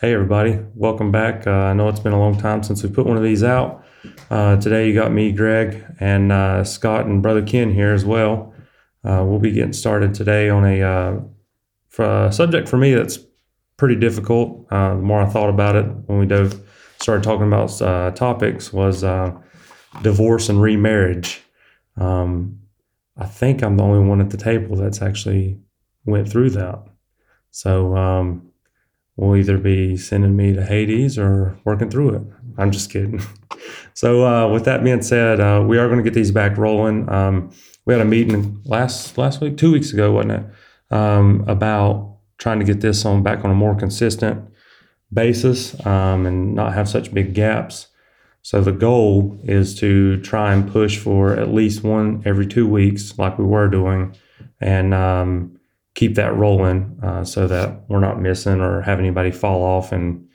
Hey, everybody. Welcome back. Uh, I know it's been a long time since we put one of these out. Uh, today, you got me, Greg, and uh, Scott and Brother Ken here as well. Uh, we'll be getting started today on a, uh, for a subject for me that's pretty difficult. Uh, the more I thought about it when we dove, started talking about uh, topics was uh, divorce and remarriage. Um, I think I'm the only one at the table that's actually went through that. So um, will either be sending me to Hades or working through it. I'm just kidding. So, uh, with that being said, uh, we are going to get these back rolling. Um, we had a meeting last last week, two weeks ago, wasn't it, um, about trying to get this on back on a more consistent basis um, and not have such big gaps. So the goal is to try and push for at least one every two weeks, like we were doing, and um, keep that rolling uh, so that we're not missing or have anybody fall off and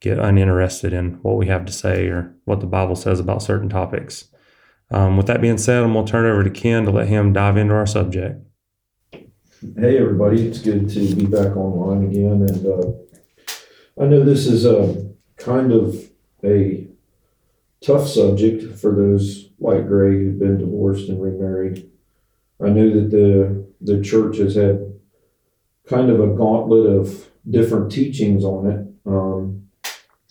get uninterested in what we have to say or what the Bible says about certain topics. Um, with that being said, I'm going to turn it over to Ken to let him dive into our subject. Hey, everybody. It's good to be back online again. And uh, I know this is a kind of a tough subject for those like Greg who've been divorced and remarried. I know that the the church has had kind of a gauntlet of different teachings on it um,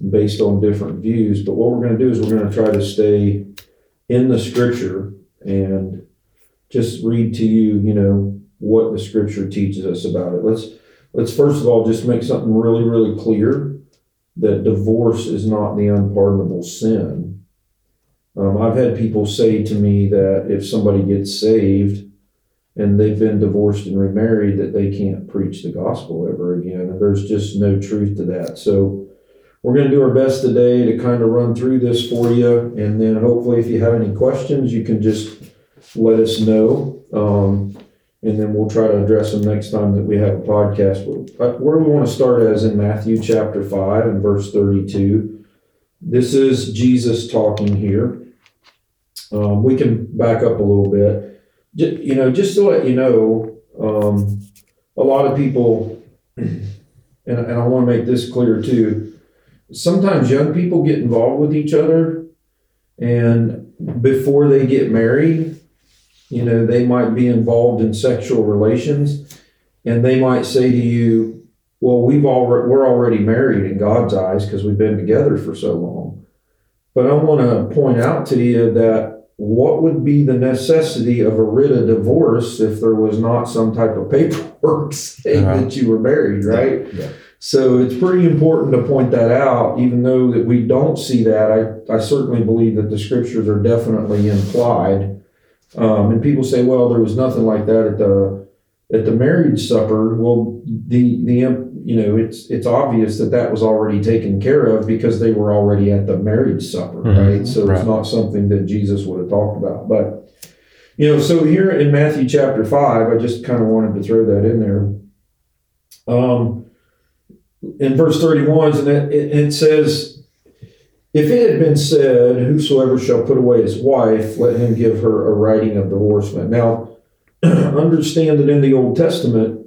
based on different views. But what we're going to do is we're going to try to stay in the scripture and just read to you, you know, what the scripture teaches us about it. Let's let's first of all just make something really, really clear that divorce is not the unpardonable sin. Um, I've had people say to me that if somebody gets saved and they've been divorced and remarried, that they can't preach the gospel ever again. And there's just no truth to that. So we're going to do our best today to kind of run through this for you. And then hopefully, if you have any questions, you can just let us know. Um, and then we'll try to address them next time that we have a podcast. Where we want to start as in Matthew chapter 5 and verse 32. This is Jesus talking here. Um, we can back up a little bit. You know, just to let you know, um, a lot of people, and, and I want to make this clear too, sometimes young people get involved with each other and before they get married, you know, they might be involved in sexual relations and they might say to you, well, we've already, we're already married in God's eyes because we've been together for so long. But I want to point out to you that what would be the necessity of a writ of divorce if there was not some type of paperwork saying Uh-huh. that you were married, right? Yeah. So it's pretty important to point that out, even though that we don't see that. I, I certainly believe that the scriptures are definitely implied. Um, and people say, well, there was nothing like that at the at the marriage supper. Well, the the you know it's it's obvious that that was already taken care of because they were already at the marriage supper, Mhm. right? So Right. it's not something that Jesus would have talked about. But you know, so here in Matthew chapter five, I just kind of wanted to throw that in there. Um, in verse 31, and it, it it says, If it had been said, Whosoever shall put away his wife, let him give her a writing of divorcement. Now, understand that in the Old Testament,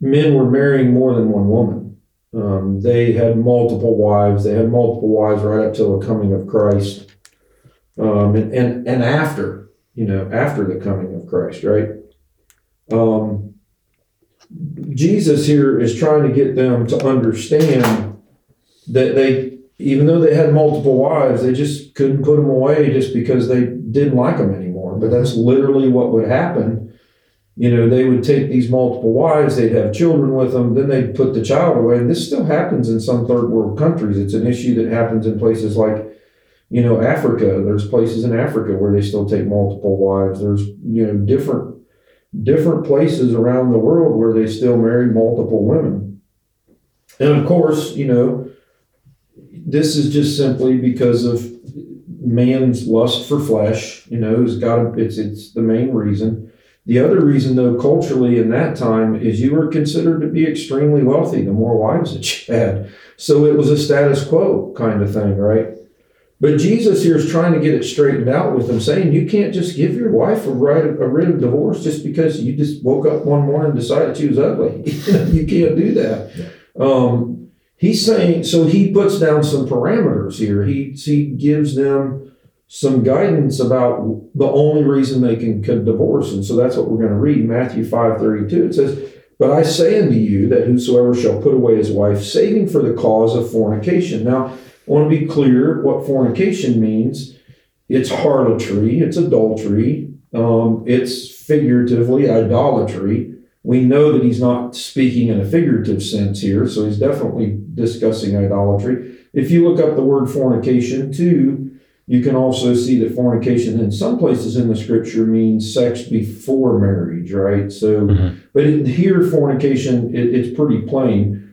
men were marrying more than one woman. Um, they had multiple wives. They had multiple wives right up till the coming of Christ. Um, and, and, and after, you know, after the coming of Christ, right? Um, Jesus here is trying to get them to understand that they, even though they had multiple wives, they just couldn't put them away just because they didn't like them anymore. But that's literally what would happen. You know, they would take these multiple wives, they'd have children with them, then they'd put the child away. And this still happens in some third world countries. It's an issue that happens in places like, you know, Africa. There's places in Africa where they still take multiple wives. There's, you know, different different places around the world where they still marry multiple women. And of course, you know, this is just simply because of man's lust for flesh, you know, has got it's it's the main reason. The other reason though culturally in that time is you were considered to be extremely wealthy the more wives that you had. So it was a status quo kind of thing, right? But Jesus here is trying to get it straightened out with them, saying you can't just give your wife a right a writ of divorce just because you just woke up one morning and decided she was ugly. you can't do that. Um, he's saying so he puts down some parameters here. He he gives them some guidance about the only reason they can, can divorce, and so that's what we're going to read Matthew five thirty two. It says. But I say unto you that whosoever shall put away his wife, saving for the cause of fornication. Now, I want to be clear what fornication means. It's harlotry, it's adultery, um, it's figuratively idolatry. We know that he's not speaking in a figurative sense here, so he's definitely discussing idolatry. If you look up the word fornication too, you can also see that fornication in some places in the scripture means sex before marriage, right? So, Mhm. but it, here, fornication, it, it's pretty plain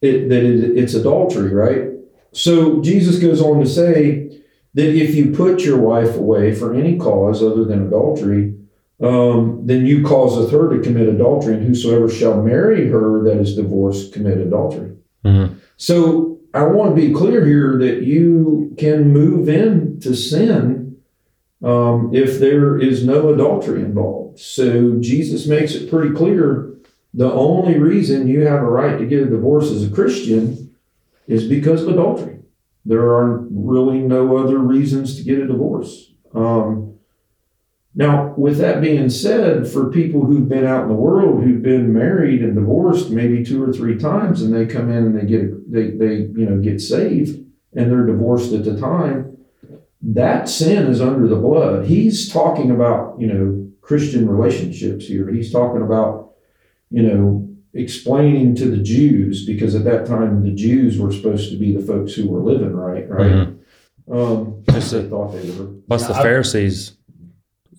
it, that it, it's adultery, right? So, Jesus goes on to say that if you put your wife away for any cause other than adultery, um, then you causeth her to commit adultery, and whosoever shall marry her that is divorced commit adultery. Mhm. So I want to be clear here that you can move into sin um, if there is no adultery involved. So Jesus makes it pretty clear the only reason you have a right to get a divorce as a Christian is because of adultery. There are really no other reasons to get a divorce. Um, now, with that being said, for people who've been out in the world, who've been married and divorced maybe two or three times, and they come in and they get they they you know get saved and they're divorced at the time, that sin is under the blood. He's talking about you know Christian relationships here. He's talking about you know explaining to the Jews because at that time the Jews were supposed to be the folks who were living right, right? Mhm. Um, Just they a- thought they were. What's the I- Pharisees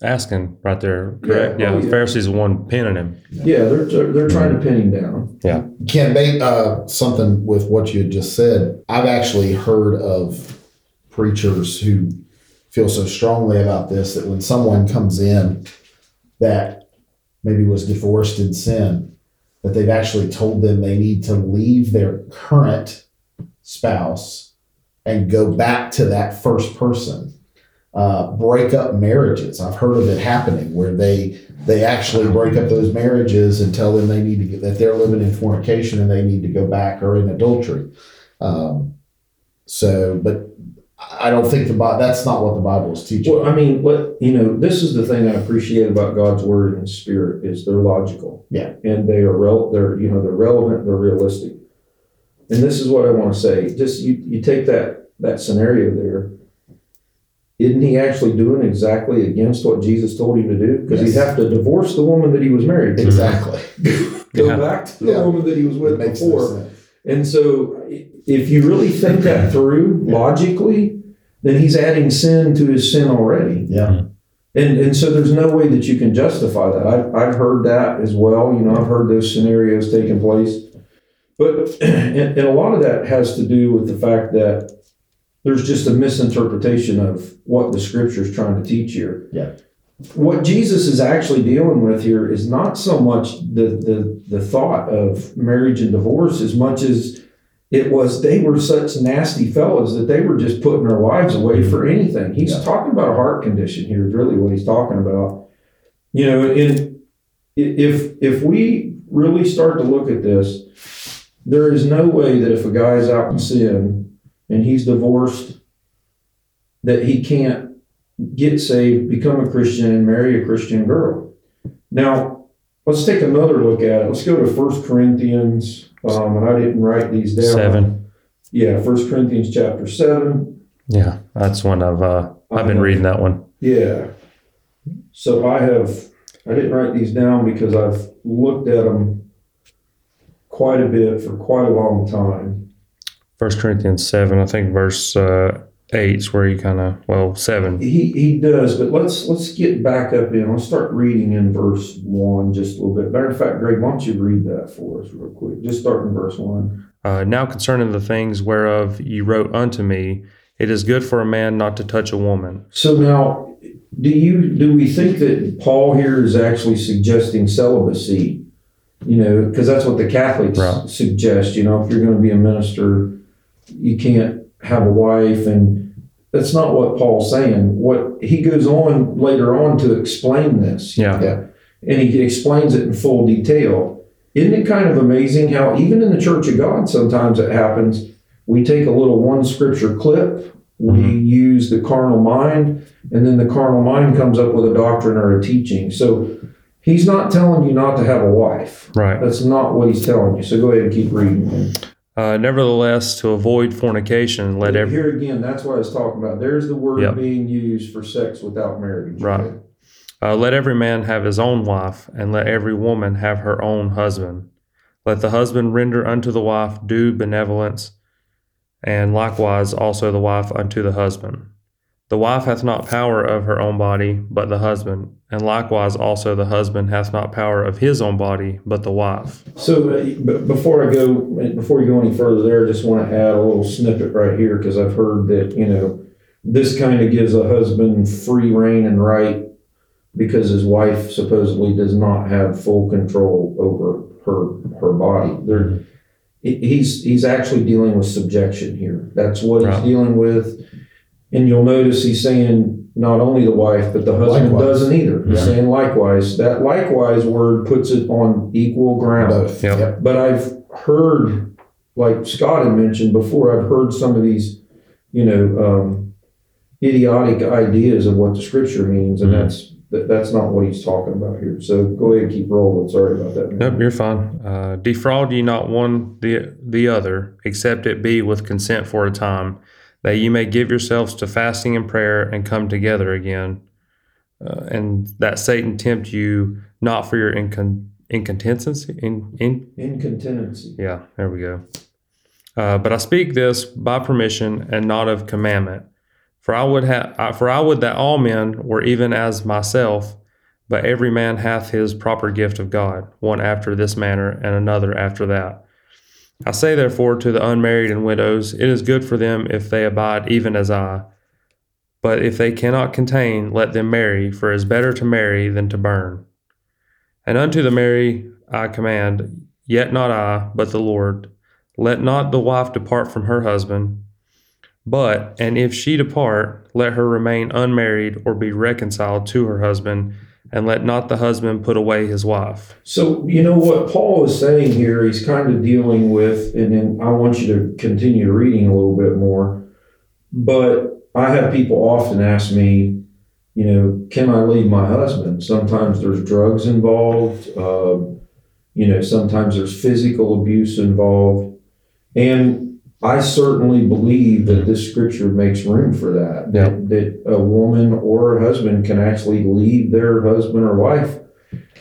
asking right there? Correct. Yeah, Yeah, oh, the yeah. Pharisees are one pinning him. Yeah, they're they're trying to pin him down. Ken, they, uh, something with what you just said. I've actually heard of preachers who feel so strongly about this that when someone comes in that maybe was divorced in sin, that they've actually told them they need to leave their current spouse and go back to that first person. Uh, break up marriages. I've heard of it happening where they they actually break up those marriages and tell them they need to get that they're living in fornication and they need to go back or in adultery. Um, so, but I don't think the Bible. That's not what the Bible is teaching. Well, I mean, what you know, this is the thing I appreciate about God's word and spirit is they're logical. Yeah. And they are rel- they're you know they're relevant, they're realistic. And this is what I want to say. Just you you take that that scenario there. Isn't he actually doing exactly against what Jesus told him to do? Because he'd have to divorce the woman that he was married to. exactly. Go Yeah. back to the Yeah. woman that he was with It makes no before. And so, if you really think that through logically, then he's adding sin to his sin already. Yeah. And, and so there's no way that you can justify that. I've, I've heard that as well. You know, I've heard those scenarios taking place. But, and, and a lot of that has to do with the fact that there's just a misinterpretation of what the scripture is trying to teach here. Yeah. What Jesus is actually dealing with here is not so much the, the, the thought of marriage and divorce as much as it was they were such nasty fellows that they were just putting their wives away for mm-hmm. anything. He's Yeah. talking about a heart condition here, is really what he's talking about. You know, in if if we really start to look at this, there is no way that if a guy's out in sin and he's divorced, that he can't get saved, become a Christian, and marry a Christian girl. Now, let's take another look at it. Let's go to First Corinthians, um, and I didn't write these down. Seven. Yeah, First Corinthians chapter seven. Yeah, that's one I've uh, I've been reading that one. Yeah. So I have, I didn't write these down because I've looked at them quite a bit for quite a long time. First Corinthians seven, I think verse uh, eight is where you kind of well seven. He he does, but let's let's get back up in. Let's start reading in verse one just a little bit. Matter of fact, Greg, why don't you read that for us real quick? Just start in verse one. Uh, now concerning the things whereof you wrote unto me, it is good for a man not to touch a woman. So now, do you do we think that Paul here is actually suggesting celibacy? You know, because that's what the Catholics Right. suggest. You know, if you're going to be a minister, you can't have a wife, and that's not what Paul's saying. What he goes on later on to explain this. Yeah. Yeah. and he explains it in full detail. isn't it kind of amazing how even in the Church of God sometimes it happens? We take a little one scripture clip, we Mhm. use the carnal mind, and then the carnal mind comes up with a doctrine or a teaching. So he's not telling you not to have a wife. Right. That's not what he's telling you. So go ahead and keep reading. Uh, nevertheless, to avoid fornication, let every Here again, that's what I was talking about. There's the word Yep. being used for sex without marriage. Right. uh, let every man have his own wife, and let every woman have her own husband. Let the husband render unto the wife due benevolence, and likewise also the wife unto the husband. The wife hath not power of her own body, but the husband, and likewise also the husband hath not power of his own body, but the wife. So, uh, b- before I go, before you go any further there, I just want to add a little snippet right here because I've heard that you know this kind of gives a husband free reign and right because his wife supposedly does not have full control over her her body. There, he's he's actually dealing with subjection here. That's what he's dealing with, and you'll notice he's saying not only the wife but the husband Likewise. doesn't either. He's Yeah. saying likewise. That likewise word puts it on equal ground. Both. Yep. Yep. But I've heard, like Scott had mentioned before, I've heard some of these, you know, um, idiotic ideas of what the scripture means, and Mhm. that's that, that's not what he's talking about here. So go ahead and keep rolling. Sorry about that. man. Nope, you're fine. Uh, defraud ye not one the the other, except it be with consent for a time, that you may give yourselves to fasting and prayer, and come together again, uh, and that Satan tempt you not for your incon- incontinency. In, in Incontinency. yeah, there we go. Uh, but I speak this by permission and not of commandment. For I would have, for I would that all men were even as myself, but every man hath his proper gift of God, one after this manner, and another after that. I say therefore to the unmarried and widows, it is good for them if they abide even as I. But if they cannot contain, let them marry, for it is better to marry than to burn. And unto the marry I command, yet not I, but the Lord. Let not the wife depart from her husband, but, and if she depart, let her remain unmarried or be reconciled to her husband, and let not the husband put away his wife. So you know what Paul is saying here. He's kind of dealing with, and then I want you to continue reading a little bit more. But I have people often ask me, you know, can I leave my husband? Sometimes there's drugs involved. Um, you know, sometimes there's physical abuse involved, and I certainly believe that this scripture makes room for that. Yeah. That, that a woman or a husband can actually leave their husband or wife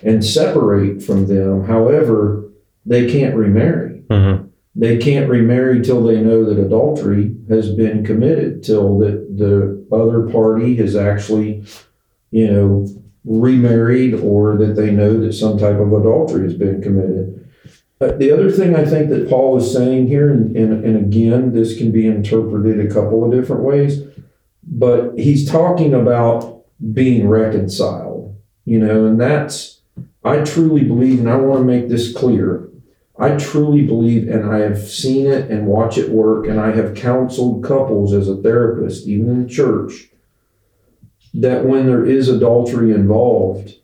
and separate from them. However, they can't remarry. Mm-hmm. They can't remarry till they know that adultery has been committed, till that the other party has actually, you know, remarried or that they know that some type of adultery has been committed. Uh, the other thing I think that Paul is saying here, and, and, and again, this can be interpreted a couple of different ways, but he's talking about being reconciled, you know, and that's, I truly believe, and I want to make this clear. I truly believe, and I have seen it and watch it work, and I have counseled couples as a therapist, even in church, that when there is adultery involved,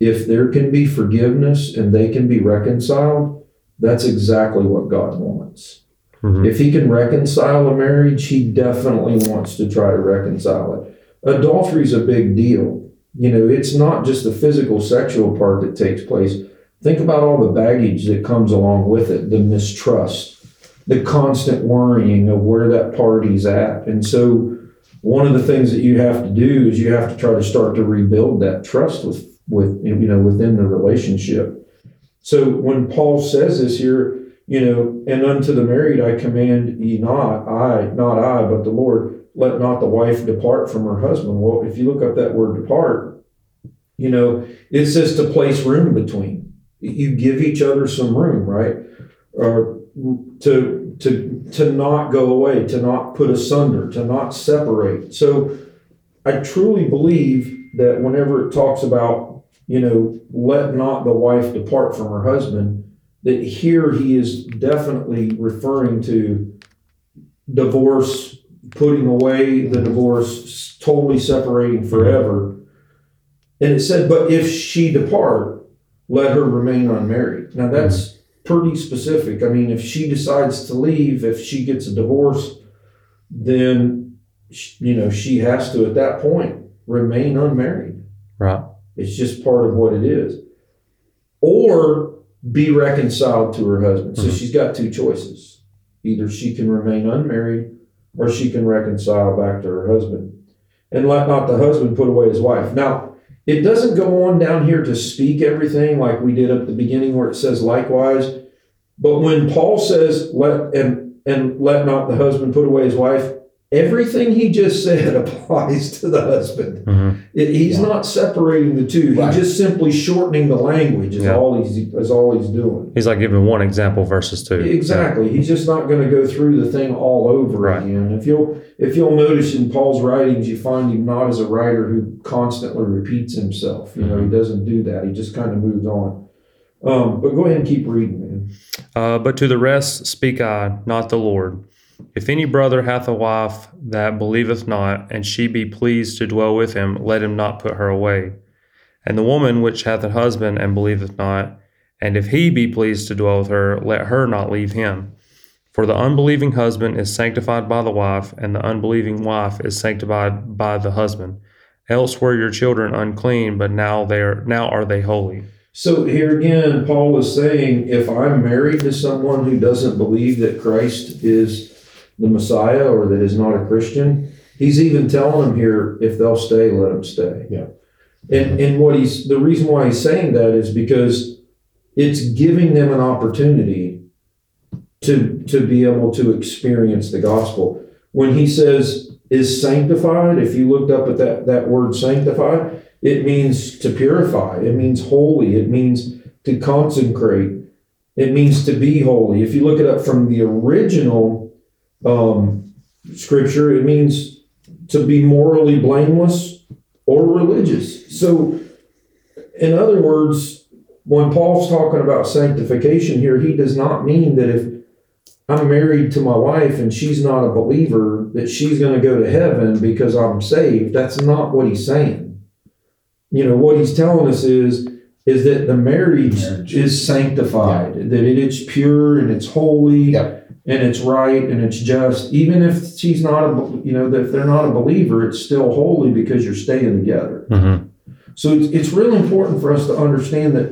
if there can be forgiveness and they can be reconciled, that's exactly what God wants. Mm-hmm. If He can reconcile a marriage, He definitely wants to try to reconcile it. Adultery is a big deal. You know, it's not just the physical sexual part that takes place. Think about all the baggage that comes along with it the mistrust, the constant worrying of where that party's at. And so, one of the things that you have to do is you have to try to start to rebuild that trust with, with you know, within the relationship. So, when Paul says this here, you know, and unto the married I command ye not, I, not I, but the Lord, let not the wife depart from her husband. Well, if you look up that word depart, you know, it says to place room between. You give each other some room, right? Or to to to not go away, to not put asunder, to not separate. So I truly believe that whenever it talks about, you know, let not the wife depart from her husband, that here he is definitely referring to divorce, putting away the divorce, totally separating forever. And it said, but if she depart, let her remain unmarried. Now hmm. that's pretty specific. I mean, if she decides to leave, if she gets a divorce, then you know she has to at that point remain unmarried. Right. It's just part of what it is. Or be reconciled to her husband. So Mhm. she's got two choices. Either she can remain unmarried or she can reconcile back to her husband. And let not the husband put away his wife. Now, it doesn't go on down here to speak everything like we did at the beginning where it says likewise. But when Paul says let and and let not the husband put away his wife, everything he just said applies to the husband. hmm It, he's Yeah. not separating the two. Right. He's just simply shortening the language. Is Yeah. all he's is all he's doing. He's like giving one example versus two. Exactly. He's just not going to go through the thing all over Right. again. If you'll if you'll notice in Paul's writings, you find him not as a writer who constantly repeats himself. You know, he doesn't do that. He just kind of moves on. Um, but go ahead and keep reading, man. Uh, but to the rest speak I, not the Lord. If any brother hath a wife that believeth not, and she be pleased to dwell with him, let him not put her away. And the woman which hath a husband and believeth not, and if he be pleased to dwell with her, let her not leave him. For the unbelieving husband is sanctified by the wife, and the unbelieving wife is sanctified by the husband. Else were your children unclean, but now they are now are they holy. So here again, Paul is saying, if I'm married to someone who doesn't believe that Christ is the Messiah or that is not a Christian, he's even telling them here, if they'll stay, let them stay. Yeah. And and what he's the reason why he's saying that is because it's giving them an opportunity to to be able to experience the gospel. When he says is sanctified, if you looked up at that that word sanctified, it means to purify. It means holy. It means to consecrate. It means to be holy. If you look it up from the original um, scripture, it means to be morally blameless or religious. So, in other words, when Paul's talking about sanctification here, he does not mean that if I'm married to my wife and she's not a believer, that she's going to go to heaven because I'm saved. That's not what he's saying you know what he's telling us is is that the marriage, Marriage. is sanctified that it is pure and it's holy Yep. And it's right and it's just even if she's not a you know if they're not a believer it's still holy because you're staying together Mm-hmm. so it's, it's really important for us to understand that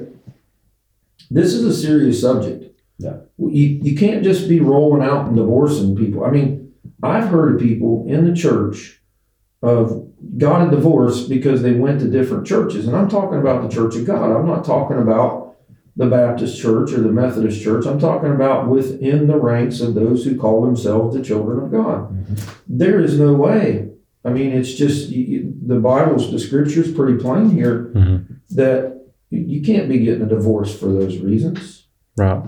this is a serious subject Yeah. you, you can't just be rolling out and divorcing people i mean i've heard of people in the church of got a divorce because they went to different churches. And I'm talking about the Church of God. I'm not talking about the Baptist church or the Methodist church. I'm talking about within the ranks of those who call themselves the children of God. There is no way. I mean, it's just you, you- the Bible's, the scripture's pretty plain here Mm-hmm. that you, you can't be getting a divorce for those reasons. Right.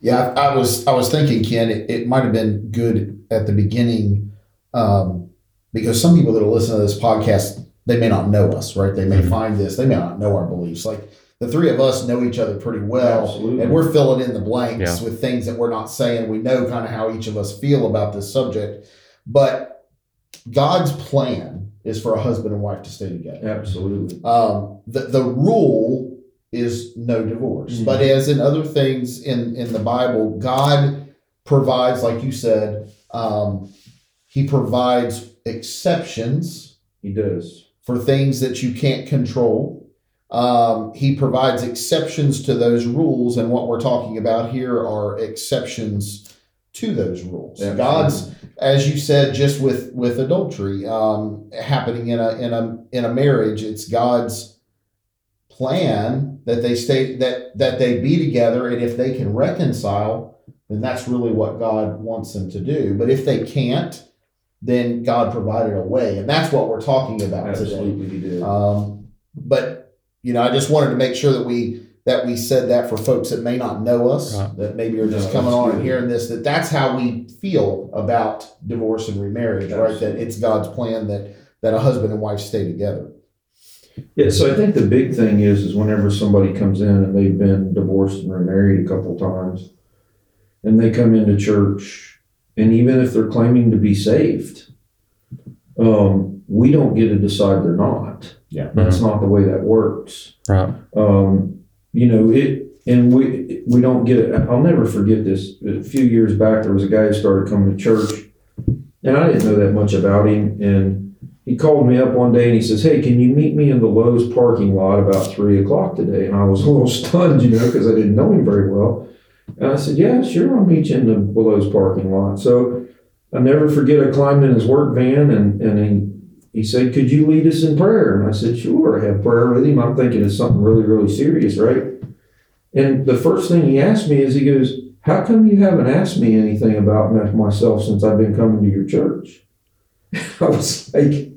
Yeah, I, I was I was thinking, Ken, it, it might have been good at the beginning um, because some people that are listening to this podcast, they may not know us, right? They may Mhm. find this, they may not know our beliefs. Like the three of us know each other pretty well, Absolutely. and we're filling in the blanks Yeah. with things that we're not saying. We know kind of how each of us feel about this subject, but God's plan is for a husband and wife to stay together. Absolutely. Um, the the rule is no divorce, Mhm. but as in other things in in the Bible, God provides, like you said, um, He provides exceptions He does. for things that you can't control. Um, he provides exceptions to those rules, and what we're talking about here are exceptions to those rules. God's as you said, just with with adultery um, happening in a in a in a marriage, it's God's plan that they stay that that they be together, and if they can reconcile, then that's really what God wants them to do. But if they can't, then God provided a way, and that's what we're talking about today. Absolutely, did. Um, but you know, I just wanted to make sure that we that we said that for folks that may not know us, Right. that maybe are just No, coming on good. and hearing this, that that's how we feel about divorce and remarriage, right? That it's God's plan that that a husband and wife stay together. Yeah, so I think the big thing is is whenever somebody comes in and they've been divorced and remarried a couple times, and they come into church, and even if they're claiming to be saved, um, we don't get to decide they're not. Yeah. That's not the way that works. Right. Um, you know, it, and we, we don't get it. I'll never forget this. A few years back, there was a guy who started coming to church and I didn't know that much about him. And he called me up one day and he says, Hey, can you meet me in the Lowe's parking lot about three o'clock today? And I was a little stunned, you know, because I didn't know him very well. And I said, Yeah, sure, I'll meet you in the Lowe's parking lot. So I never forget, I climbed in his work van and, and he, he said, Could you lead us in prayer? And I said, Sure. I have prayer with him. I'm thinking it's something really, really serious, right? And the first thing he asked me is, He goes, How come you haven't asked me anything about myself since I've been coming to your church? I was like,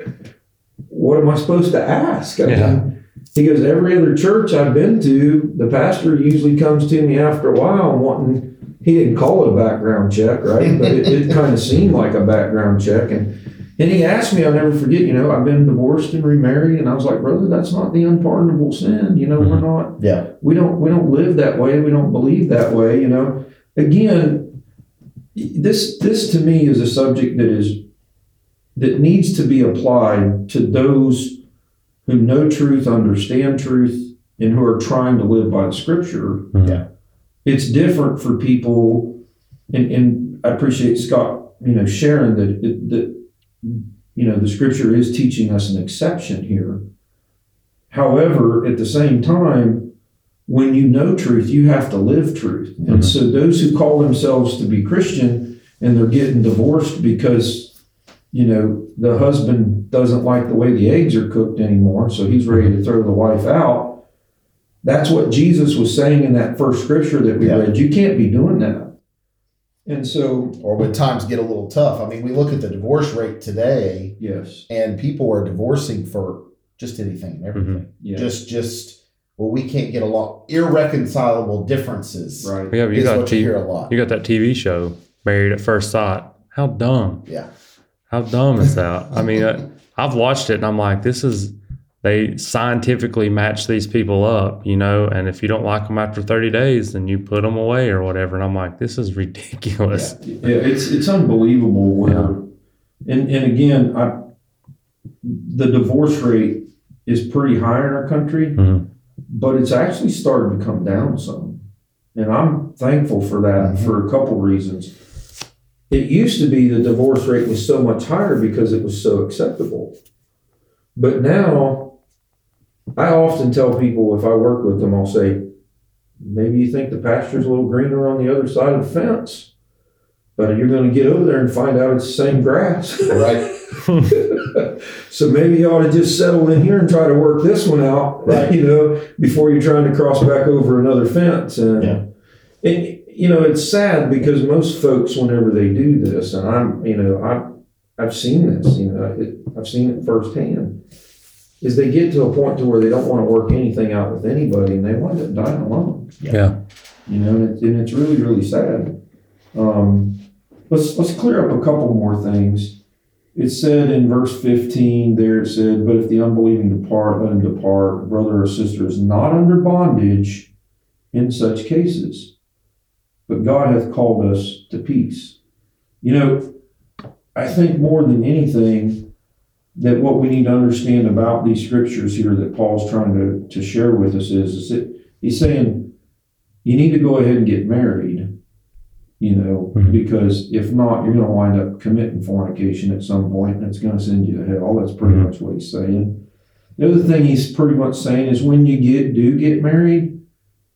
What am I supposed to ask? I Yeah. mean, he goes, Every other church I've been to, the pastor usually comes to me after a while wanting, he didn't call it a background check, right? But it, it kind of seemed like a background check. And, and he asked me, I'll never forget, you know, I've been divorced and remarried. And I was like, Brother, that's not the unpardonable sin. You know, we're mm-hmm. not, Yeah. we don't, we don't live that way. We don't believe that way, you know? Again, this, this to me is a subject that is, that needs to be applied to those who know truth, understand truth, and who are trying to live by the scripture. Mm-hmm. Yeah. It's different for people, and, and I appreciate Scott, you know, sharing that, it- that, you know, the scripture is teaching us an exception here. However, at the same time, when you know truth, you have to live truth. And Mhm. so those who call themselves to be Christian and they're getting divorced because, you know, the husband doesn't like the way the eggs are cooked anymore, so he's ready to throw the wife out. That's what Jesus was saying in that first scripture that we Yeah. read. You can't be doing that. And so, Or when times get a little tough. I mean, we look at the divorce rate today, yes, and people are divorcing for just anything and everything. Mm-hmm. yeah, Just, just well, we can't get along. Irreconcilable differences right. Yeah, you got what you hear a lot. you got that TV show, Married at First Sight. How dumb! Yeah. How dumb is that? I mean, I, I've watched it and I'm like, this is they scientifically match these people up, you know. And if you don't like them after 30 days, then you put them away or whatever. And I'm like, this is ridiculous. Yeah, it's it's unbelievable where, and and again, I, the divorce rate is pretty high in our country, Mhm. but it's actually started to come down some, and I'm thankful for that Mhm. for a couple reasons. It used to be the divorce rate was so much higher because it was so acceptable, but now, I often tell people if I work with them, I'll say, maybe you think the pasture's a little greener on the other side of the fence. But you're going to get over there and find out it's the same grass. Right. so maybe you ought to just settle in here and try to work this one out, Right. you know, before you're trying to cross back over another fence. And, Yeah. and you know, it's sad because most folks, whenever they do this, and I'm, you know, I've, I've seen this, you know, it, I've seen it firsthand, is they get to a point to where they don't want to work anything out with anybody and they wind up dying alone Yeah. you know, and, it, and it's really, really sad. Um, let's let's clear up a couple more things. It said in verse 15 there, it said, But if the unbelieving depart, let him depart. Brother or sister is not under bondage in such cases. But God hath called us to peace. You know, I think more than anything, that what we need to understand about these scriptures here that Paul's trying to, to share with us is, is that he's saying, you need to go ahead and get married, you know, Mhm. because if not, you're going to wind up committing fornication at some point and it's going to send you to hell. That's pretty Mhm. much what he's saying. The other thing he's pretty much saying is when you get do get married,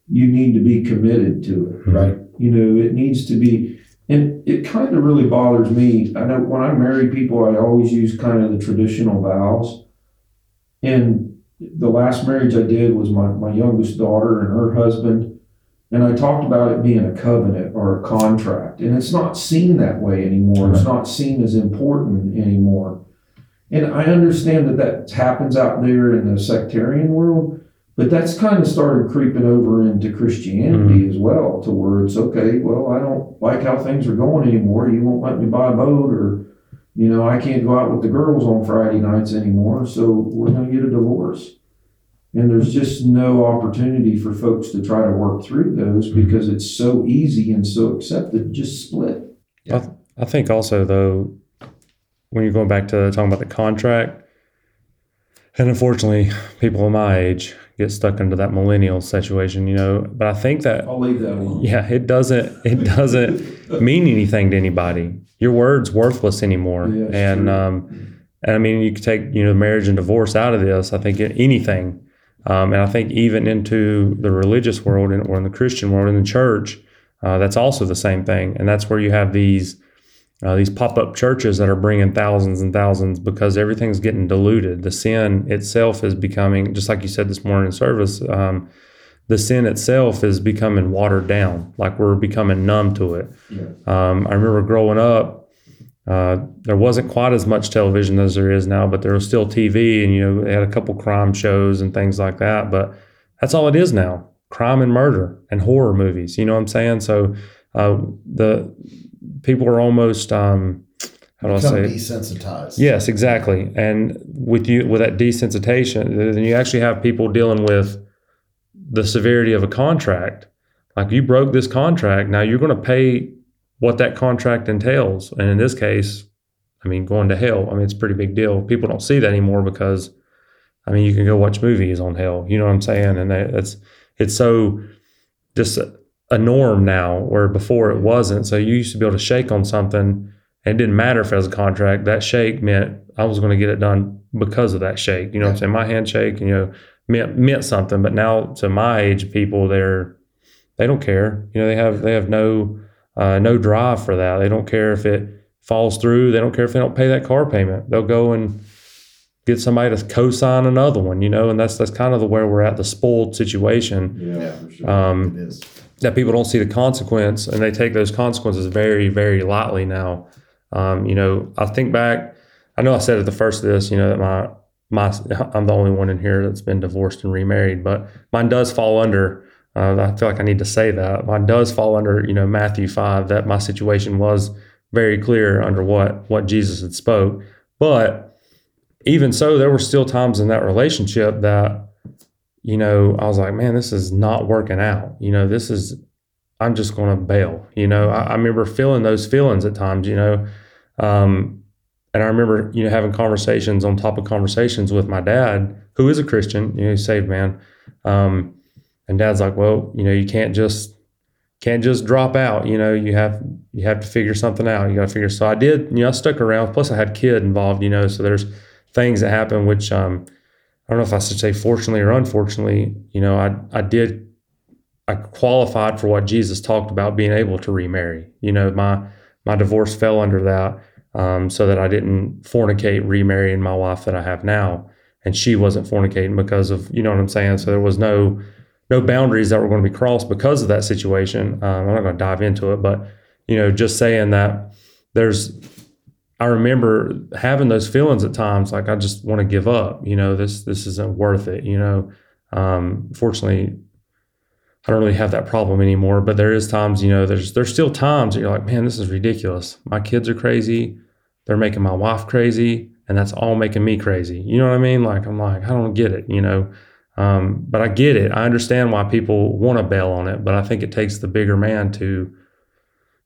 you need to be committed to it. Right. You know, it needs to be, and it kind of really bothers me. I know when I marry people, I always use kind of the traditional vows. And the last marriage I did was my, my youngest daughter and her husband. And I talked about it being a covenant or a contract. And it's not seen that way anymore. It's not seen as important anymore. And I understand that that happens out there in the sectarian world, but that's kind of started creeping over into Christianity mm-hmm. as well, to where it's okay, well, I don't like how things are going anymore. You won't let me buy a boat, or, you know, I can't go out with the girls on Friday nights anymore, so we're going to get a divorce. And there's just no opportunity for folks to try to work through those mm-hmm. because it's so easy and so accepted. Just split. Yeah, I think also though, when you're going back to talking about the contract, and unfortunately, people of my age get stuck into that millennial situation, you know. But I think that I'll leave that alone. yeah, it doesn't it doesn't mean anything to anybody. Your word's worthless anymore. Yeah, and um, and I mean, you could take you know marriage and divorce out of this. I think anything, um, and I think even into the religious world and or in the Christian world in the church, uh, that's also the same thing. And that's where you have these uh, these pop up churches that are bringing thousands and thousands because everything's getting diluted. The sin itself is becoming just like you said this morning in service. Um, the sin itself is becoming watered down, like we're becoming numb to it. Yeah. Um, I remember growing up, uh, there wasn't quite as much television as there is now, but there was still TV, and you know they had a couple crime shows and things like that. But that's all it is now: crime and murder and horror movies. You know what I'm saying? So uh, the people are almost um, how do I say? desensitized. Yes, exactly. And with you with that desensitization, then you actually have people dealing with the severity of a contract. Like you broke this contract, now you're going to pay what that contract entails. And in this case, I mean, going to hell. I mean, it's a pretty big deal. People don't see that anymore because, I mean, you can go watch movies on hell. You know what I'm saying? And that, that's it's so just a, norm now, where before it wasn't. So you used to be able to shake on something and it didn't matter if it was a contract. That shake meant I was going to get it done because of that shake. You know what I'm saying? My handshake, you know, meant meant something. But now to my age people, they're they don't care. You know, they have they have no uh, no drive for that. They don't care if it falls through. They don't care if they don't pay that car payment. They'll go and get somebody to co-sign another one. You know, and that's that's kind of the where we're at the spoiled situation Yeah, Yeah. for sure. um, It is. That people don't see the consequence and they take those consequences very, very lightly now. Um, you know, I think back, I know I said at the first of this, you know, that my, my, I'm the only one in here that's been divorced and remarried, but mine does fall under, uh, I feel like I need to say that mine does fall under, you know, Matthew 5, that my situation was very clear under what, what Jesus had spoke. But even so, there were still times in that relationship that, you know, I was like, man, this is not working out. You know, this is, I'm just going to bail. You know, I, I remember feeling those feelings at times, you know. Um, and I remember, you know, having conversations on top of conversations with my dad, who is a Christian, you know, saved man. Um, and dad's like, well, you know, you can't just, can't just drop out. You know, you have, you have to figure something out. You got to figure. So I did, you know, I stuck around. Plus I had kid involved, you know, so there's things that happen, which, um, I don't know if I should say fortunately or unfortunately, you know, I, I did, I qualified for what Jesus talked about being able to remarry. You know, my, my divorce fell under that um, so that I didn't fornicate remarrying my wife that I have now. And she wasn't fornicating because of, you know what I'm saying? So there was no, no boundaries that were going to be crossed because of that situation. Um, I'm not going to dive into it, but, you know, just saying that there's, I remember having those feelings at times, like I just want to give up. You know, this this isn't worth it. You know, um, fortunately, I don't really have that problem anymore. But there is times, you know, there's there's still times that you're like, man, this is ridiculous. My kids are crazy. They're making my wife crazy, and that's all making me crazy. You know what I mean? Like I'm like, I don't get it. You know, um, but I get it. I understand why people want to bail on it, but I think it takes the bigger man to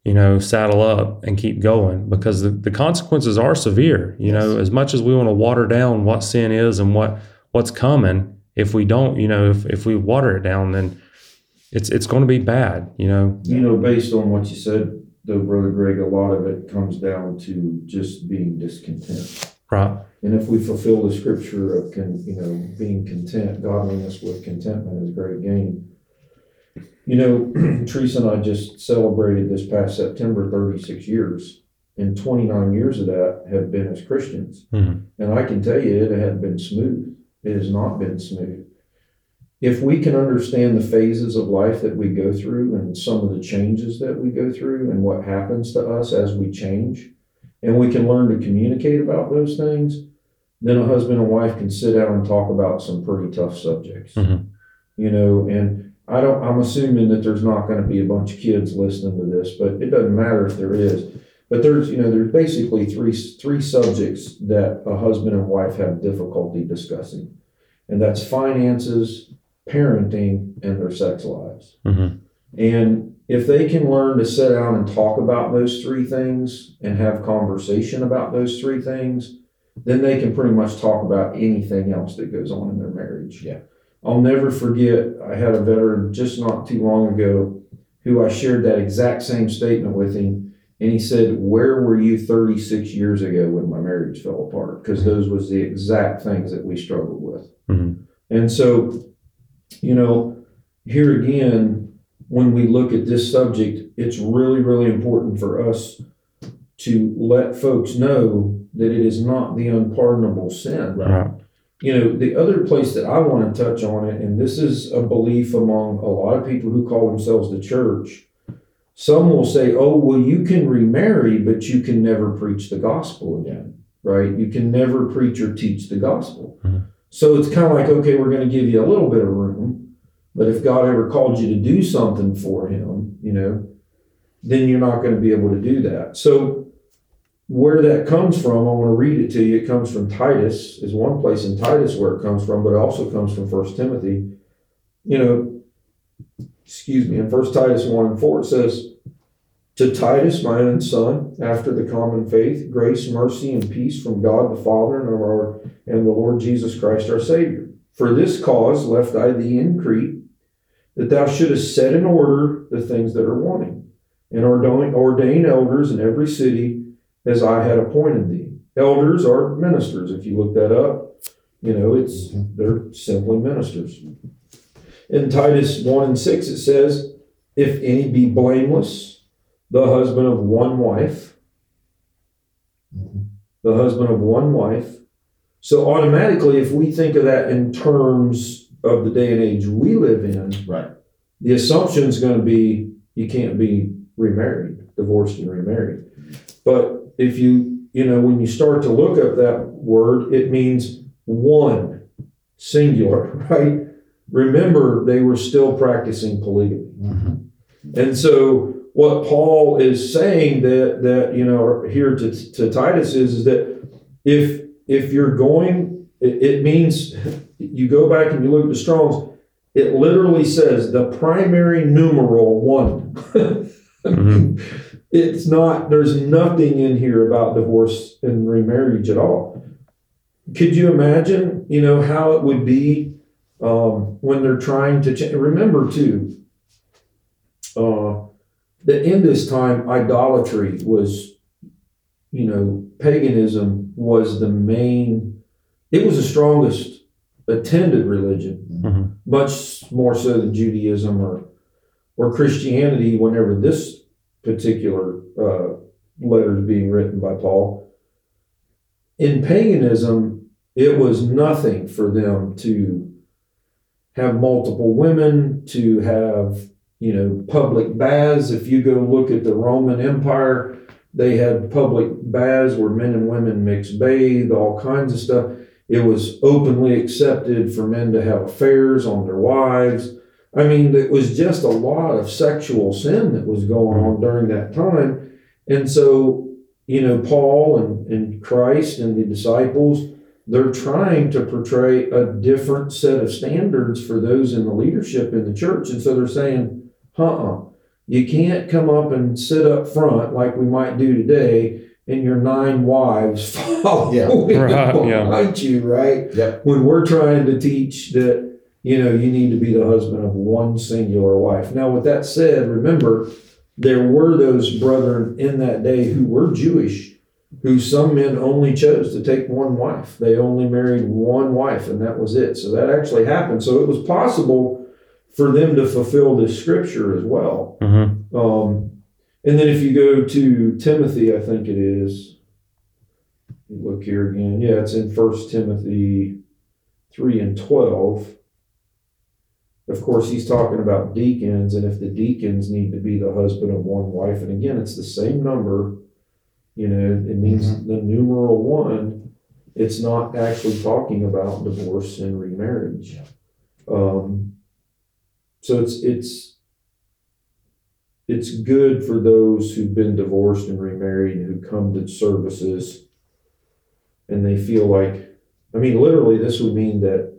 you know, saddle up and keep going because the, the consequences are severe. You know, as much as we want to water down what sin is and what what's coming, if we don't, you know, if, if we water it down, then it's it's going to be bad. You know, You know, based on what you said, though, Brother Greg, a lot of it comes down to just being discontent. right? And if we fulfill the scripture of, con, you know, being content, godliness with contentment is great gain. You know, Teresa and I just celebrated this past September 36 years, and 29 years of that have been as Christians. Mhm. And I can tell you, it hadn't been smooth. It has not been smooth. If we can understand the phases of life that we go through and some of the changes that we go through and what happens to us as we change, and we can learn to communicate about those things, then a husband and wife can sit down and talk about some pretty tough subjects. Mhm. You know, and I don't I'm assuming that there's not going to be a bunch of kids listening to this, but it doesn't matter if there is. But there's, you know, there's basically three three subjects that a husband and wife have difficulty discussing. And that's finances, parenting, and their sex lives. hmm And if they can learn to sit down and talk about those three things and have conversation about those three things, then they can pretty much talk about anything else that goes on in their marriage. Yeah. I'll never forget, I had a veteran just not too long ago who I shared that exact same statement with him. And he said, Where were you 36 years ago when my marriage fell apart? Because those was the exact things that we struggled with. Mhm. And so, you know, here again, when we look at this subject, it's really, really important for us to let folks know that it is not the unpardonable sin. Right. You know, the other place that I want to touch on it, and this is a belief among a lot of people who call themselves the church. Some will say, oh, well, you can remarry, but you can never preach the gospel again, right? You can never preach or teach the gospel. Mhm. So it's kind of like, okay, we're going to give you a little bit of room, but if God ever called you to do something for Him, you know, then you're not going to be able to do that. So where that comes from, I want to read it to you. It comes from Titus, is one place in Titus where it comes from, but it also comes from First Timothy. You know, excuse me, in First Titus 1 and 4, it says, To Titus, my own son, after the common faith, grace, mercy, and peace from God the Father and our and the Lord Jesus Christ our Savior. For this cause left I thee in Crete, that thou shouldest set in order the things that are wanting, and ordain, ordain elders in every city as I had appointed thee. Elders are ministers. If you look that up, you know, it's they're simply ministers. In Titus 1 and 6, it says, If any be blameless, the husband of one wife, the husband of one wife. So automatically, if we think of that in terms of the day and age we live in, Right. the assumption is going to be you can't be remarried, divorced and remarried. But if you, you know, when you start to look up that word, it means one, singular, right? Remember, they were still practicing polygamy. Mhm. And so what Paul is saying that that you know here to, to Titus is, is that if if you're going it, it means you go back and you look at the Strongs, it literally says the primary numeral one. Mean, It's not there's nothing in here about divorce and remarriage at all. Could you imagine, you know, how it would be um, when they're trying to change? Remember too, uh, that in this time idolatry was you know paganism was the main it was the strongest attended religion Mhm. much more so than judaism or or christianity whenever this particular uh, letter is being written by paul in paganism it was nothing for them to have multiple women to have you know, public baths. If you go look at the Roman Empire, they had public baths where men and women mixed bathe, all kinds of stuff. It was openly accepted for men to have affairs on their wives. I mean, it was just a lot of sexual sin that was going on during that time. And so, you know, Paul and, and Christ and the disciples, they're trying to portray a different set of standards for those in the leadership in the church. And so they're saying, uh-uh. You can't come up and sit up front like we might do today and your nine wives follow Yeah. Right, yeah. you, right? Yep. When we're trying to teach that, you know, you need to be the husband of one singular wife. Now, with that said, remember, there were those brethren in that day who were Jewish, who some men only chose to take one wife. They only married one wife, and that was it. So that actually happened. So it was possible for them to fulfill this scripture as well. Mhm. Um, and then if you go to Timothy, I think it is. Look here again. Yeah, it's in First Timothy three and twelve. Of course, he's talking about deacons, and if the deacons need to be the husband of one wife, and again, it's the same number. You know, it means the numeral one. It's not actually talking about divorce and remarriage. Um, so it's it's it's good for those who've been divorced and remarried and who come to services and they feel like I mean literally this would mean that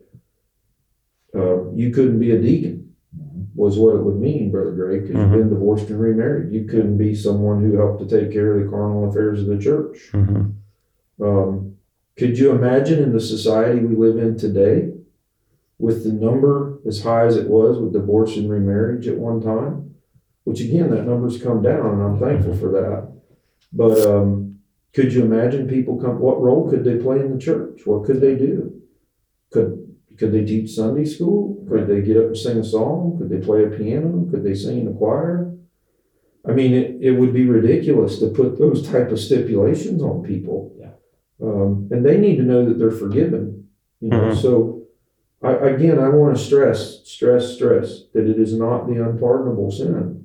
you couldn't be a deacon was what it would mean, Brother Greg, because Mhm. you've been divorced and remarried. You couldn't be someone who helped to take care of the carnal affairs of the church. Mhm. Um, could you imagine in the society we live in today with the number as high as it was with divorce and remarriage at one time, which again, that number's come down and I'm thankful for that. But, um, could you imagine people come, what role could they play in the church? What could they do? Could, could they teach Sunday school? Could they get up and sing a song? Could they play a piano? Could they sing in a choir? I mean, it, it would be ridiculous to put those type of stipulations on people. Yeah. Um, and they need to know that they're forgiven, you know, Mhm. so I, again, I want to stress, stress, stress that it is not the unpardonable sin.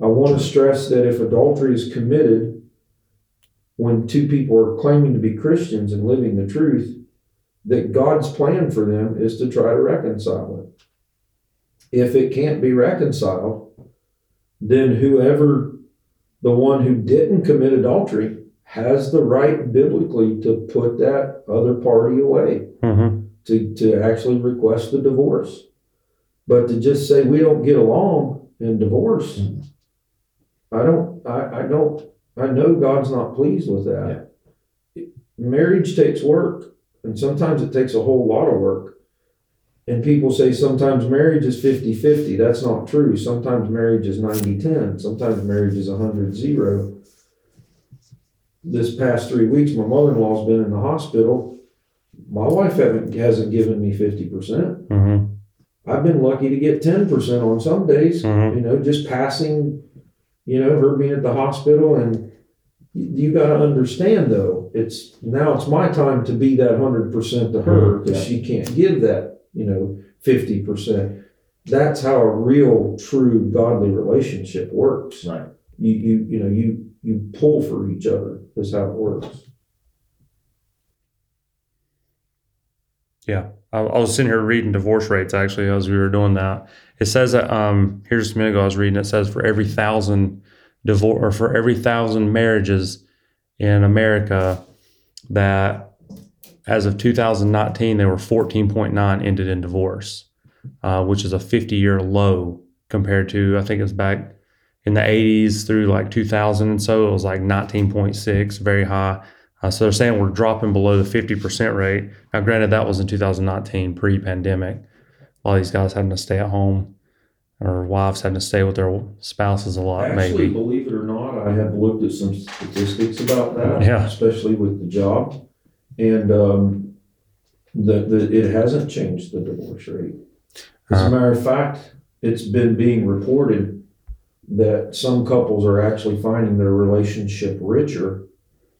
I want to stress that if adultery is committed when two people are claiming to be Christians and living the truth, that God's plan for them is to try to reconcile it. If it can't be reconciled, then whoever, the one who didn't commit adultery, has the right biblically to put that other party away, Mm-hmm. to, to actually request the divorce. But to just say we don't get along and divorce, Mhm. I don't, I, I don't, I know God's not pleased with that. Marriage takes work, and sometimes it takes a whole lot of work. And people say sometimes marriage is 50 50. That's not true. Sometimes marriage is 90 10. Sometimes marriage is 100 0. This past three weeks, my mother in law's been in the hospital. My wife haven't, hasn't given me 50%. Mm-hmm. I've been lucky to get 10% on some days, Mhm. you know, just passing, you know, her being at the hospital. And you, got to understand, though, it's now it's my time to be that 100% to her Mhm. because she can't give that, you know, 50%. That's how a real, true, godly relationship works. Right. You, you, you know, you, you pull for each other, is how it works. I, I was sitting here reading divorce rates actually as we were doing that. It says that um here's a minute ago I was reading. It says for every thousand divorce or for every thousand marriages in America, that as of 2019 there were 14.9 ended in divorce, uh, which is a 50 year low compared to I think it's back in the 80s through like 2000 and so it was like 19.6, very high. Uh, so they're saying we're dropping below the 50% rate. Now, granted, that was in 2019, pre pandemic. All these guys having to stay at home or wives having to stay with their spouses a lot, Actually, maybe. believe it or not, I have looked at some statistics about that, Yeah. especially with the job. And um, the, the, it hasn't changed the divorce rate. As a matter of fact, it's been being reported that some couples are actually finding their relationship richer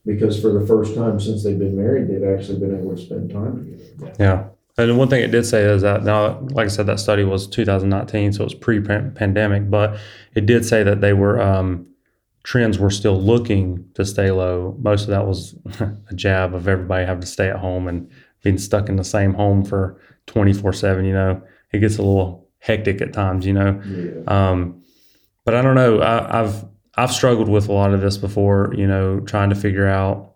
because for the first time since they've been married, they've actually been able to spend time together. Yeah. And one thing it did say is that now, like I said, that study was 2019, so it was pre pandemic, but it did say that they were, um, trends were still looking to stay low. Most of that was a jab of everybody having to stay at home and being stuck in the same home for 24 7. You know, it gets a little hectic at times, you know. Yeah. Um, but I don't know. I, I've I've struggled with a lot of this before. You know, trying to figure out.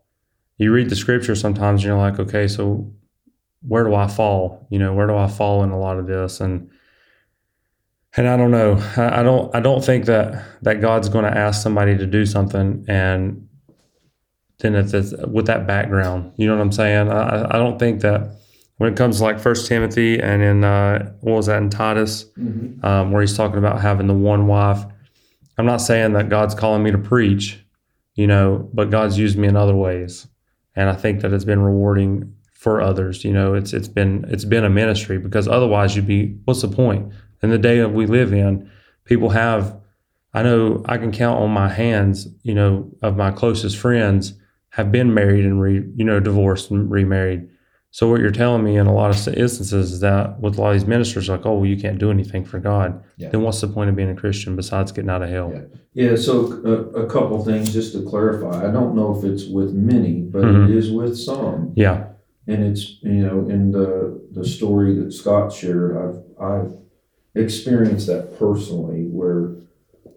You read the scripture sometimes, and you're like, okay, so where do I fall? You know, where do I fall in a lot of this? And and I don't know. I, I don't. I don't think that that God's going to ask somebody to do something and then it's, it's with that background. You know what I'm saying? I, I don't think that when it comes to like First Timothy and in uh, what was that in Titus Mhm. um, where he's talking about having the one wife. I'm not saying that God's calling me to preach, you know, but God's used me in other ways, and I think that it's been rewarding for others. You know, it's it's been it's been a ministry because otherwise you'd be what's the point? In the day that we live in, people have. I know I can count on my hands, you know, of my closest friends have been married and re, you know, divorced and remarried. So what you're telling me in a lot of instances is that with a lot of these ministers, like, oh, well, you can't do anything for God. Yeah. Then what's the point of being a Christian besides getting out of hell? Yeah. Yeah, so a, a couple things just to clarify. I don't know if it's with many, but Mhm. it is with some. Yeah. And it's, you know, in the, the story that Scott shared, I've, I've experienced that personally where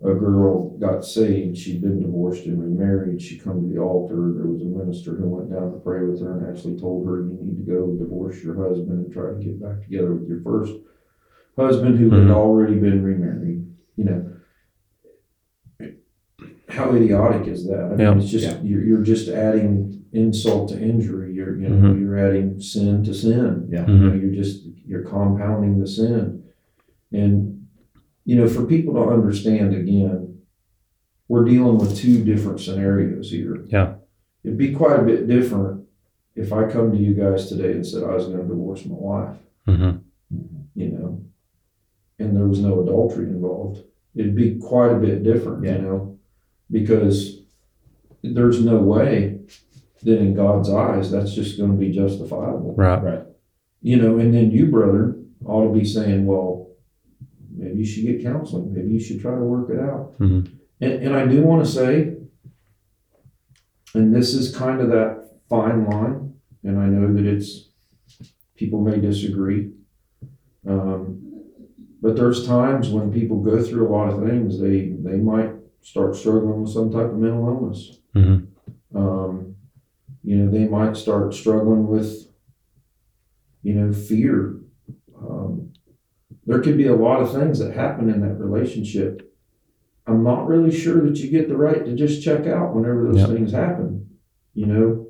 a girl got saved. She'd been divorced and remarried. She come to the altar. There was a minister who went down to pray with her and actually told her, you need to go divorce your husband and try to get back together with your first husband who had Mhm. already been remarried. You know, how idiotic is that? I mean, Yeah. it's just Yeah. you're, you're just adding insult to injury. You're you know you're adding sin to sin. Yeah. You know, you're just you're compounding the sin, and you know for people to understand again, we're dealing with two different scenarios here. Yeah. it'd be quite a bit different if I come to you guys today and said I was going to divorce my wife. hmm You know, and there was no adultery involved. It'd be quite a bit different. Yeah. You know, because there's no way that in God's eyes that's just going to be justifiable. Right. Right. You know, and then you, brother, ought to be saying, well, maybe you should get counseling. Maybe you should try to work it out. Mhm. And, and I do want to say, and this is kind of that fine line, and I know that it's, people may disagree. Um, but there's times when people go through a lot of things, they, they might start struggling with some type of mental illness. Mhm. Um, you know, they might start struggling with, you know, fear. Um, there could be a lot of things that happen in that relationship. I'm not really sure that you get the right to just check out whenever those Yep. things happen. You know,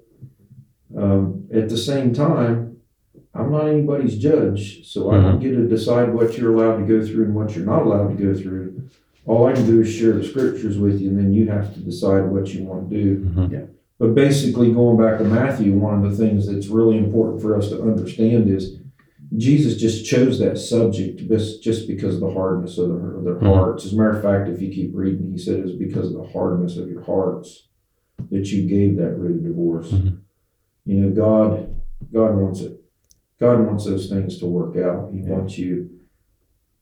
um, at the same time, I'm not anybody's judge, so I don't get to decide what you're allowed to go through and what you're not allowed to go through. All I can do is share the scriptures with you, and then you have to decide what you want to do. Mhm. But basically, going back to Matthew, one of the things that's really important for us to understand is Jesus just chose that subject just, because of the hardness of their, of their Mhm. hearts. As a matter of fact, if you keep reading, he said it was because of the hardness of your hearts that you gave that writ of divorce. Mhm. You know, God, God wants it. God wants those things to work out. He Yeah. wants you.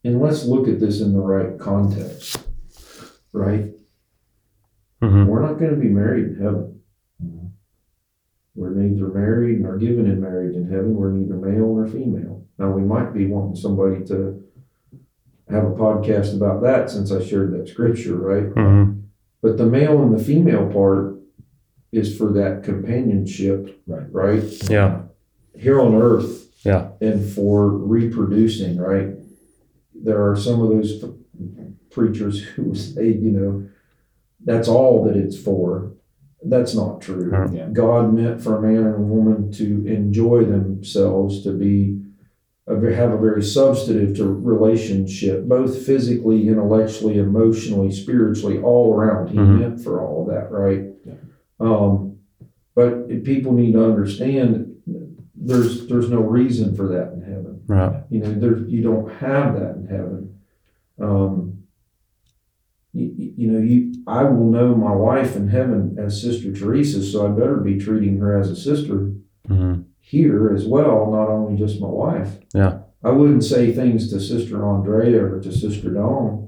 And let's look at this in the right context, right? Mhm. We're not going to be married in heaven. We're neither married nor given in marriage in heaven. We're neither male nor female. Now, we might be wanting somebody to have a podcast about that since I shared that scripture, right? Mhm. But the male and the female part is for that companionship, Right. right? Yeah. Here on earth. Yeah. And for reproducing, right? There are some of those preachers who say, you know, that's all that it's for. That's not true. Yeah. God meant for a man and a woman to enjoy themselves, to be a, have a very substantive to relationship, both physically, intellectually, emotionally, spiritually, all around. He Mhm. meant for all of that, right? Yeah. Um, but people need to understand there's there's no reason for that in heaven. Right. You know, there you don't have that in heaven. Um, you, you know, you I will know my wife in heaven as Sister Teresa, so I better be treating her as a sister Mhm. here as well, not only just my wife. Yeah. I wouldn't say things to Sister Andrea or to Sister Dawn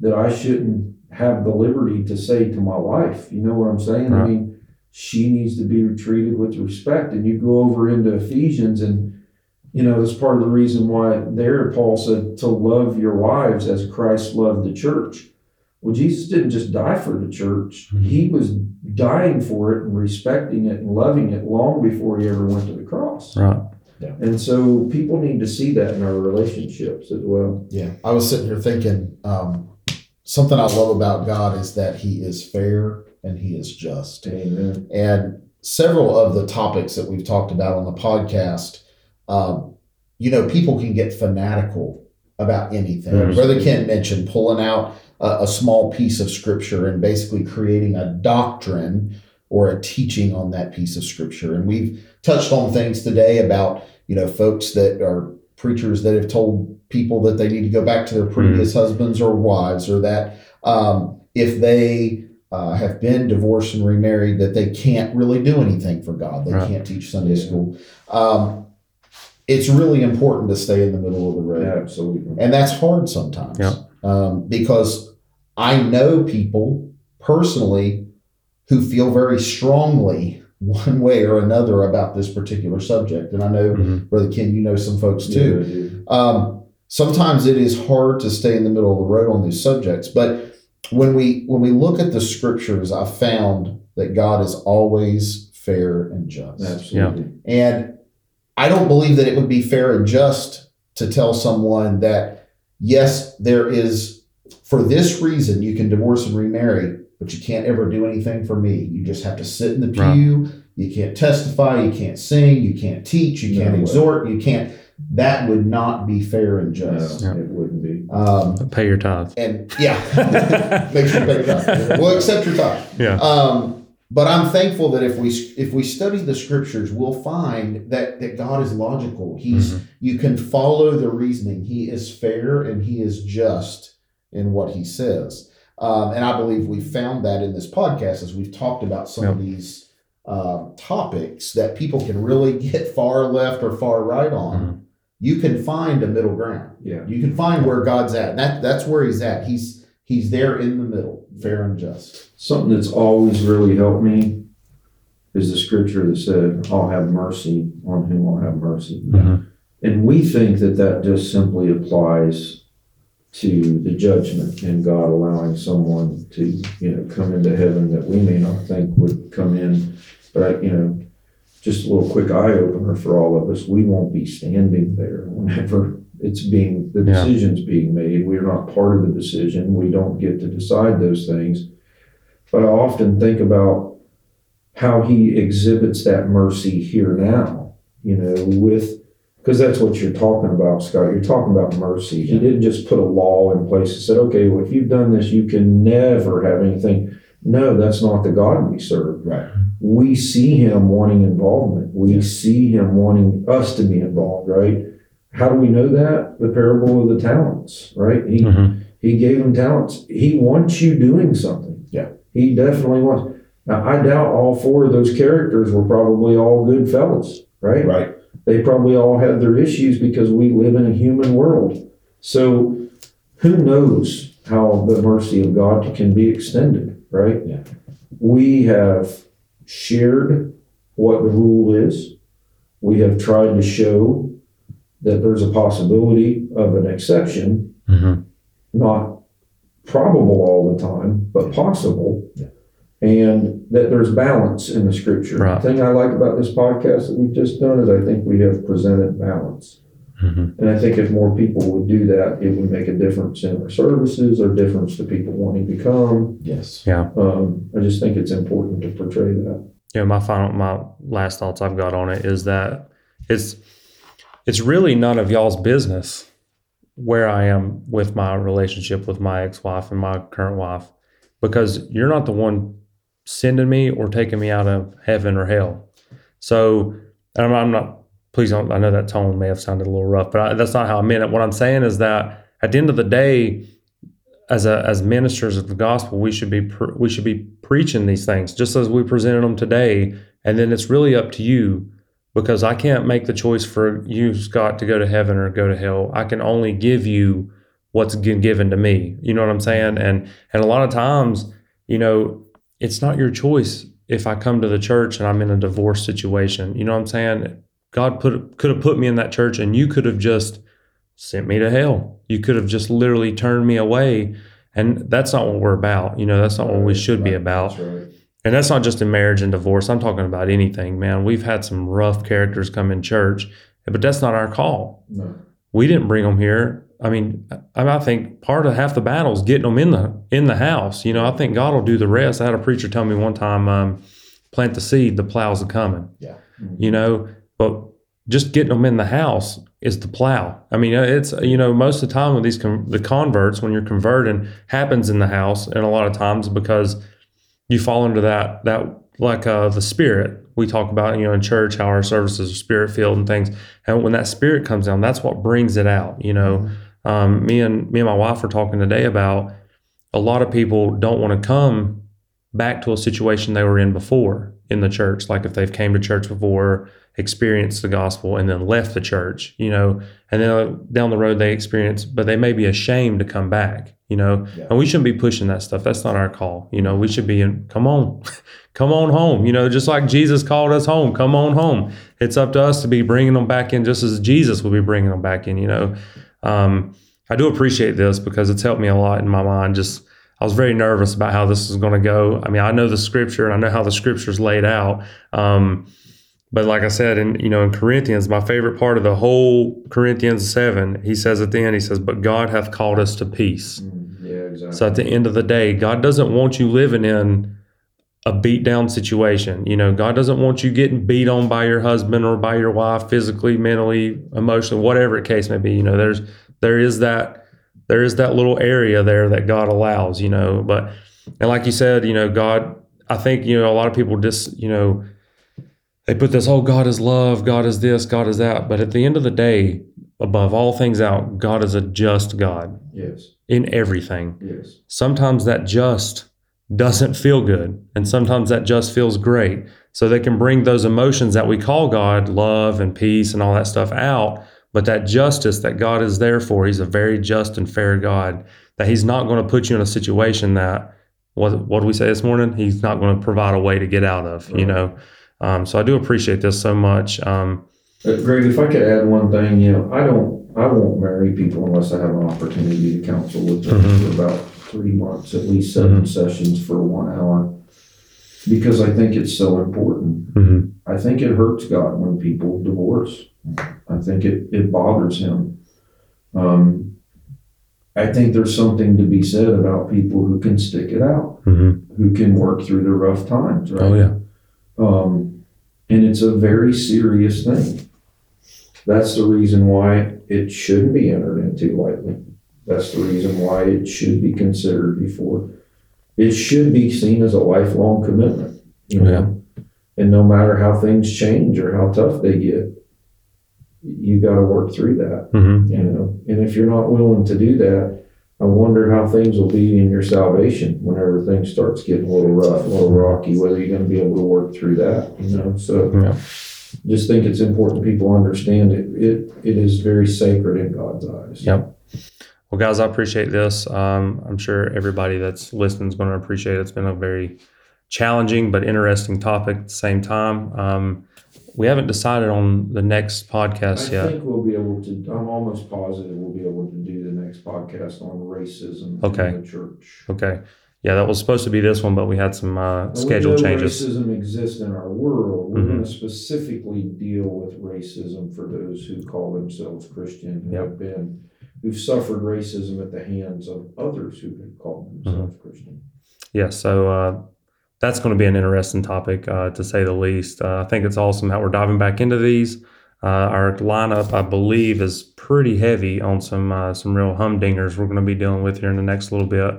that I shouldn't have the liberty to say to my wife. You know what I'm saying? I mean, she needs to be treated with respect. And you go over into Ephesians, and you know that's part of the reason why there Paul said to love your wives as Christ loved the church. Well, Jesus didn't just die for the church; Mhm. he was dying for it and respecting it and loving it long before he ever went to the cross. Right. Yeah. And so people need to see that in our relationships as well. Yeah, I was sitting here thinking um, something I love about God is that He is fair and He is just. Amen. And several of the topics that we've talked about on the podcast, um, you know, people can get fanatical about anything. Brother Ken mentioned pulling out a, a small piece of scripture and basically creating a doctrine or a teaching on that piece of scripture. And we've touched on things today about, you know, folks that are preachers that have told people that they need to go back to their previous husbands or wives, or that um, if they uh, have been divorced and remarried, that they can't really do anything for God. They Right. can't teach Sunday Yeah. school. Um, it's really important to stay in the middle of the road. Absolutely. And that's hard sometimes. Yeah. Um, because I know people personally who feel very strongly one way or another about this particular subject. And I know, Mhm. Brother Ken, you know some folks too. Do. Um, sometimes it is hard to stay in the middle of the road on these subjects. But when we when we look at the scriptures, I found that God is always fair and just. Absolutely. And I don't believe that it would be fair and just to tell someone that, yes, there is, for this reason, you can divorce and remarry, but you can't ever do anything for me. You just have to sit in the Right. pew. You can't testify. You can't sing. You can't teach. You No can't way. exhort. You can't. That would not be fair and No, just. Yeah. it wouldn't be. Um, Pay your tithe. and yeah, make sure you pay your tithe. We'll accept your tithe. Yeah. Um, but I'm thankful that if we if we study the scriptures, we'll find that that God is logical. He's Mhm. you can follow the reasoning. He is fair and he is just in what he says. Um, and I believe we found that in this podcast as we've talked about some of these uh, topics that people can really get far left or far right on. Mhm. You can find a middle ground. Yeah. You can find where God's at. That that's where he's at. He's he's there in the middle, fair and just. Something that's always really helped me is the scripture that said, I'll have mercy on whom I'll have mercy. Mhm. And we think that that just simply applies to the judgment and God allowing someone to, you know, come into heaven that we may not think would come in. But, I, you know, just a little quick eye opener for all of us. We won't be standing there whenever it's being, the Yeah. decision's being made. We're not part of the decision. We don't get to decide those things. But I often think about how he exhibits that mercy here now, you know, with because that's what you're talking about, Scott. You're talking about mercy. He didn't just put a law in place and said, okay, well, if you've done this, you can never have anything. No, that's not the God we serve. Right. We see him wanting involvement. We see him wanting us to be involved, right? How do we know that? The parable of the talents, right? He Mhm. he gave them talents. He wants you doing something. Yeah. He definitely wants. Now, I doubt all four of those characters were probably all good fellas, right? Right. They probably all had their issues because we live in a human world. So, who knows how the mercy of God can be extended, right? Yeah. We have shared what the rule is. We have tried to show that there's a possibility of an exception Mhm. not probable all the time, but possible. Yeah. And that there's balance in the scripture. Right. The thing I like about this podcast that we've just done is I think we have presented balance. Mhm. And I think if more people would do that, it would make a difference in our services or difference to people wanting to come. Yes. Yeah. Um, I just think it's important to portray that. Yeah, my final, my last thoughts I've got on it is that it's it's really none of y'all's business where I am with my relationship with my ex-wife and my current wife, because you're not the one sending me or taking me out of heaven or hell. So, I'm, I'm not. Please don't. I know that tone may have sounded a little rough, but I, that's not how I meant it. What I'm saying is that at the end of the day, as a as ministers of the gospel, we should be pre- we should be preaching these things just as we presented them today, and then it's really up to you because I can't make the choice for you, Scott, to go to heaven or go to hell. I can only give you what's given to me. You know what I'm saying? And and a lot of times, you know, it's not your choice if I come to the church and I'm in a divorce situation. You know what I'm saying? God put could have put me in that church, and you could have just sent me to hell. You could have just literally turned me away. And that's not what we're about. You know, that's not what we should be about. Right. And that's not just in marriage and divorce. I'm talking about anything, man. We've had some rough characters come in church, but that's not our call. No. We didn't bring them here. I mean, I, think part of half the battle is getting them in the in the house. You know, I think God will do the rest. I had a preacher tell me one time, um, "Plant the seed, the plows are coming." Yeah. You know, but just getting them in the house is the plow. I mean, it's you know most of the time with these con- the converts when you're converting happens in the house, and a lot of times because you fall into that that like uh, the spirit. We talk about you know in church how our services are spirit filled and things, and when that spirit comes down, that's what brings it out. You know, um, me and me and my wife were talking today about a lot of people don't want to come back to a situation they were in before in the church. Like if they've came to church before experienced the gospel and then left the church you know and then down the road they experience but they may be ashamed to come back you know? Yeah. and we shouldn't be pushing that stuff. That's not our call you know? We should be in come on come on home you know? Just like jesus called us home come on home. It's up to us to be bringing them back in just as jesus will be bringing them back in you know? Um, i do appreciate this because it's helped me a lot in my mind just I was very nervous about how this is going to go. I mean, I know the scripture and I know how the scripture's laid out. Um, but like I said, in you know, in Corinthians, my favorite part of the whole Corinthians seven, he says at the end, he says, "But God hath called us to peace." Mm, Yeah, exactly. So at the end of the day, God doesn't want you living in a beat down situation. You know, God doesn't want you getting beat on by your husband or by your wife physically, mentally, emotionally, whatever the case may be. You know, there's there is that there is that little area there that God allows, you know, but and like you said, you know, God I think, you know, a lot of people just, you know, they put this, oh, God is love, God is this, God is that. But at the end of the day, above all things out, God is a just God. Yes, in everything. Yes, sometimes that just doesn't feel good and sometimes that just feels great. So they can bring those emotions that we call god love and peace and all that stuff out but that justice that god is there for he's a very just and fair god that he's not going to put you in a situation that what, what did we say this morning he's not going to provide a way to get out of you know um, so i do appreciate this so much um, Uh, Greg, if I could add one thing, you know, I don't, I won't marry people unless I have an opportunity to counsel with them Mhm. for about three months, at least 7 sessions for one hour. Because I think it's so important. mhm, I think it hurts God when people divorce. I think it, it bothers him. Um, I think there's something to be said about people who can stick it out, mhm. who can work through the rough times, right? oh yeah Um, and it's a very serious thing. That's the reason why it shouldn't be entered into lightly. That's the reason why it should be considered before. It should be seen as a lifelong commitment, you know. And no matter how things change or how tough they get, you got to work through that, hmm you know. And if you're not willing to do that, I wonder how things will be in your salvation whenever things starts getting a little rough, a little rocky. Whether you're going to be able to work through that, you know. So yeah just think it's important people understand it. It it is very sacred in God's eyes. Yep. Well, guys, I appreciate this. Um, I'm sure everybody that's listening is going to appreciate it. It's been a very challenging but interesting topic at the same time. Um, we haven't decided on the next I podcast yet. I think we'll be able to. I'm almost positive we'll be able to do the next podcast on racism Okay. in the church. Okay. Yeah, that was supposed to be this one, but we had some uh, schedule changes. Racism exists in our world. We're Mhm. going to specifically deal with racism for those who call themselves Christian, who Yep. have been, who've suffered racism at the hands of others who have called themselves Mm-hmm. Christian. Yeah, so uh, that's going to be an interesting topic uh, to say the least. Uh, I think it's awesome how we're diving back into these. Uh, our lineup, I believe, is pretty heavy on some uh, some real humdingers we're going to be dealing with here in the next little bit.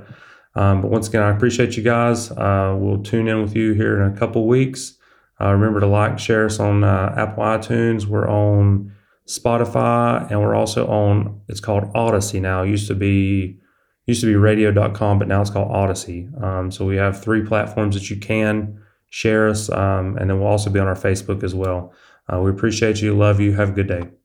Um, but once again, I appreciate you guys. Uh, we'll tune in with you here in a couple weeks. Uh, remember to like, share us on uh, Apple iTunes. We're on Spotify, and we're also on. It's called Audacy now. It used to be used to be radio.com, but now it's called Audacy. Um, so we have three platforms that you can share us, um, and then we'll also be on our Facebook as well. Uh, we appreciate you, love you, have a good day.